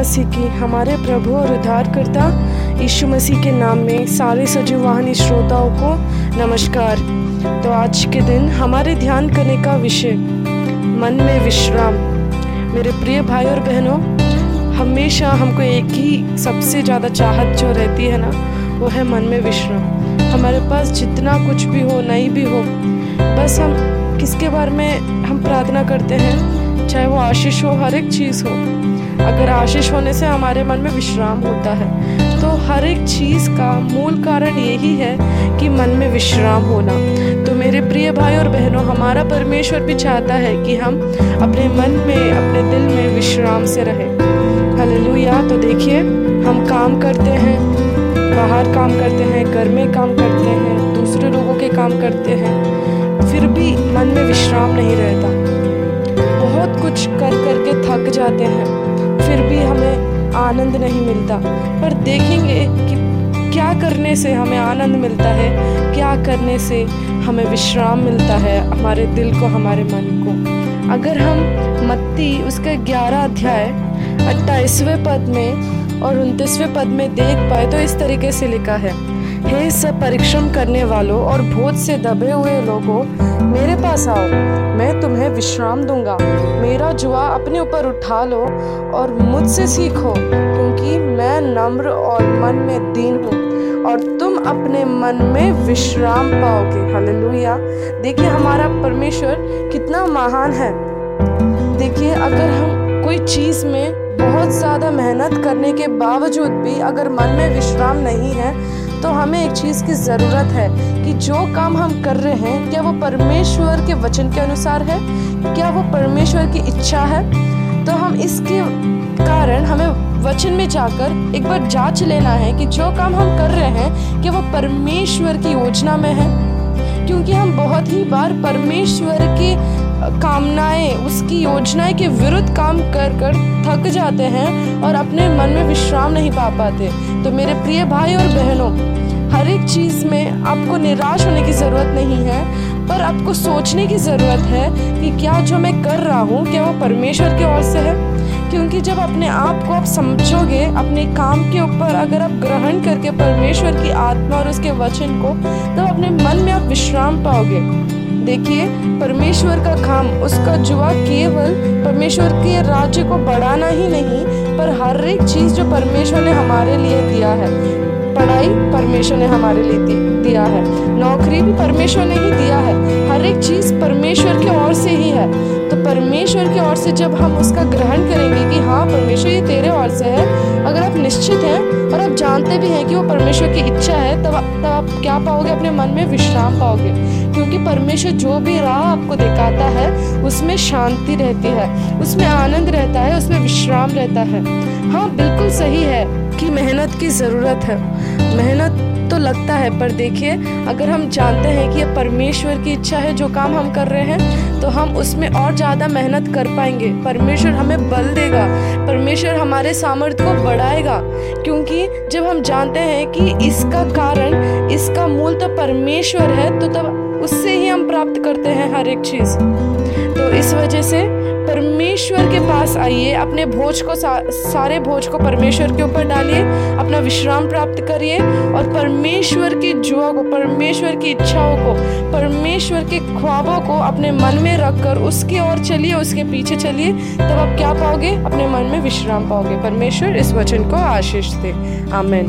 मसीह की, हमारे प्रभु और उद्धारकर्ता यीशु मसीह के नाम में सारे सजीव वाहनी श्रोताओं को नमस्कार। तो आज के दिन हमारे ध्यान करने का विषय, मन में विश्राम। मेरे प्रिय भाई और बहनों, हमेशा हमको एक ही सबसे ज़्यादा चाहत जो रहती है ना, वो है मन में विश्राम। हमारे पास जितना कुछ भी हो, नहीं भी हो, बस हम किसके बारे में हम प्रार्थना करते हैं, चाहे वो आशीष हो, हर एक चीज़ हो। अगर आशीष होने से हमारे मन में विश्राम होता है तो हर एक चीज़ का मूल कारण यही है कि मन में विश्राम होना। तो मेरे प्रिय भाई और बहनों, हमारा परमेश्वर भी चाहता है कि हम अपने मन में, अपने दिल में विश्राम से रहें। हालेलुया। तो देखिए, हम काम करते हैं, बाहर काम करते हैं, घर में काम करते हैं, दूसरे लोगों के काम करते हैं, फिर भी मन में विश्राम नहीं रहता। बहुत कुछ कर करके थक जाते हैं। फिर भी हमें आनंद नहीं मिलता। पर देखेंगे कि क्या करने से हमें आनंद मिलता है, क्या करने से हमें विश्राम मिलता है हमारे दिल को, हमारे मन को। अगर हम मत्ती, उसका ग्यारह अध्याय, अट्ठाईसवें पद में और उनतीसवें पद में देख पाए तो इस तरीके से लिखा है, हे सब परिश्रम करने वालों और भोज से दबे हुए लोगों मेरे पास आओ, मैं तुम्हें विश्राम दूँगा। मेरा जुआ अपने ऊपर उठा लो और मुझसे सीखो, क्योंकि मैं नम्र और मन में दीन हूँ, और तुम अपने मन में विश्राम पाओगे। हालेलुया। देखिए, हमारा परमेश्वर कितना महान है। देखिए, अगर हम कोई चीज़ में बहुत ज़्यादा मेहनत करने के बावजूद भी अगर मन में विश्राम नहीं है तो हमें एक चीज़ की ज़रूरत है कि जो काम हम कर रहे हैं, क्या वो परमेश्वर के वचन के अनुसार है? क्या वो परमेश्वर की इच्छा है? तो हम इसके कारण हमें वचन में जाकर एक बार जाँच लेना है कि जो काम हम कर रहे हैं, क्या वो परमेश्वर की योजना में है? क्योंकि हम बहुत ही बार परमेश्वर की कामनाएँ, उसकी योजनाएँ के विरुद्ध काम कर कर थक जाते हैं और अपने मन में विश्राम नहीं पा पाते। तो मेरे प्रिय भाई और बहनों, हर एक चीज़ में आपको निराश होने की ज़रूरत नहीं है, पर आपको सोचने की ज़रूरत है कि क्या जो मैं कर रहा हूँ, क्या वो परमेश्वर की ओर से है? क्योंकि जब अपने आप को आप समझोगे, अपने काम के ऊपर अगर आप ग्रहण करके परमेश्वर की आत्मा और उसके वचन को, तब तो अपने मन में आप विश्राम पाओगे। देखिए, परमेश्वर का काम, उसका जुआ केवल परमेश्वर के राज्य को बढ़ाना ही नहीं, पर हर एक चीज़ जो परमेश्वर ने हमारे लिए दिया है, पढ़ाई परमेश्वर ने हमारे लिए दिया है। नौकरी भी परमेश्वर ने ही दिया है। हर एक चीज़ परमेश्वर की ओर से ही है। तो परमेश्वर की ओर से जब हम उसका ग्रहण करेंगे कि हाँ परमेश्वर ये तेरे ओर से है, अगर आप निश्चित हैं और आप जानते भी हैं कि वो परमेश्वर की इच्छा है, तब तब आप क्या पाओगे? अपने मन में विश्राम पाओगे। क्योंकि परमेश्वर जो भी राह आपको दिखाता है, उसमें शांति रहती है, उसमें आनंद रहता है, उसमें विश्राम रहता है। हाँ बिल्कुल सही है कि मेहनत की ज़रूरत है। मेहनत तो लगता है, पर देखिए, अगर हम जानते हैं कि ये परमेश्वर की इच्छा है जो काम हम कर रहे हैं तो हम उसमें और ज़्यादा मेहनत कर पाएँगे। परमेश्वर हमें बल देगा, परमेश्वर हमारे सामर्थ्य को बढ़ाएगा, क्योंकि जब हम जानते हैं कि इसका कारण, इसका मूल तो परमेश्वर है तो तब उससे ही हम प्राप्त करते हैं हर एक चीज़। तो इस वजह से परमेश्वर के पास आइए अपने भोज को सा, सारे भोज को परमेश्वर के ऊपर डालिए अपना विश्राम प्राप्त करिए और परमेश्वर की जुआ को परमेश्वर की इच्छाओं को परमेश्वर के ख्वाबों को अपने मन में रखकर उसकी ओर चलिए उसके पीछे चलिए तब आप क्या पाओगे? अपने मन में विश्राम पाओगे। परमेश्वर इस वचन को आशीष दे। आमेन।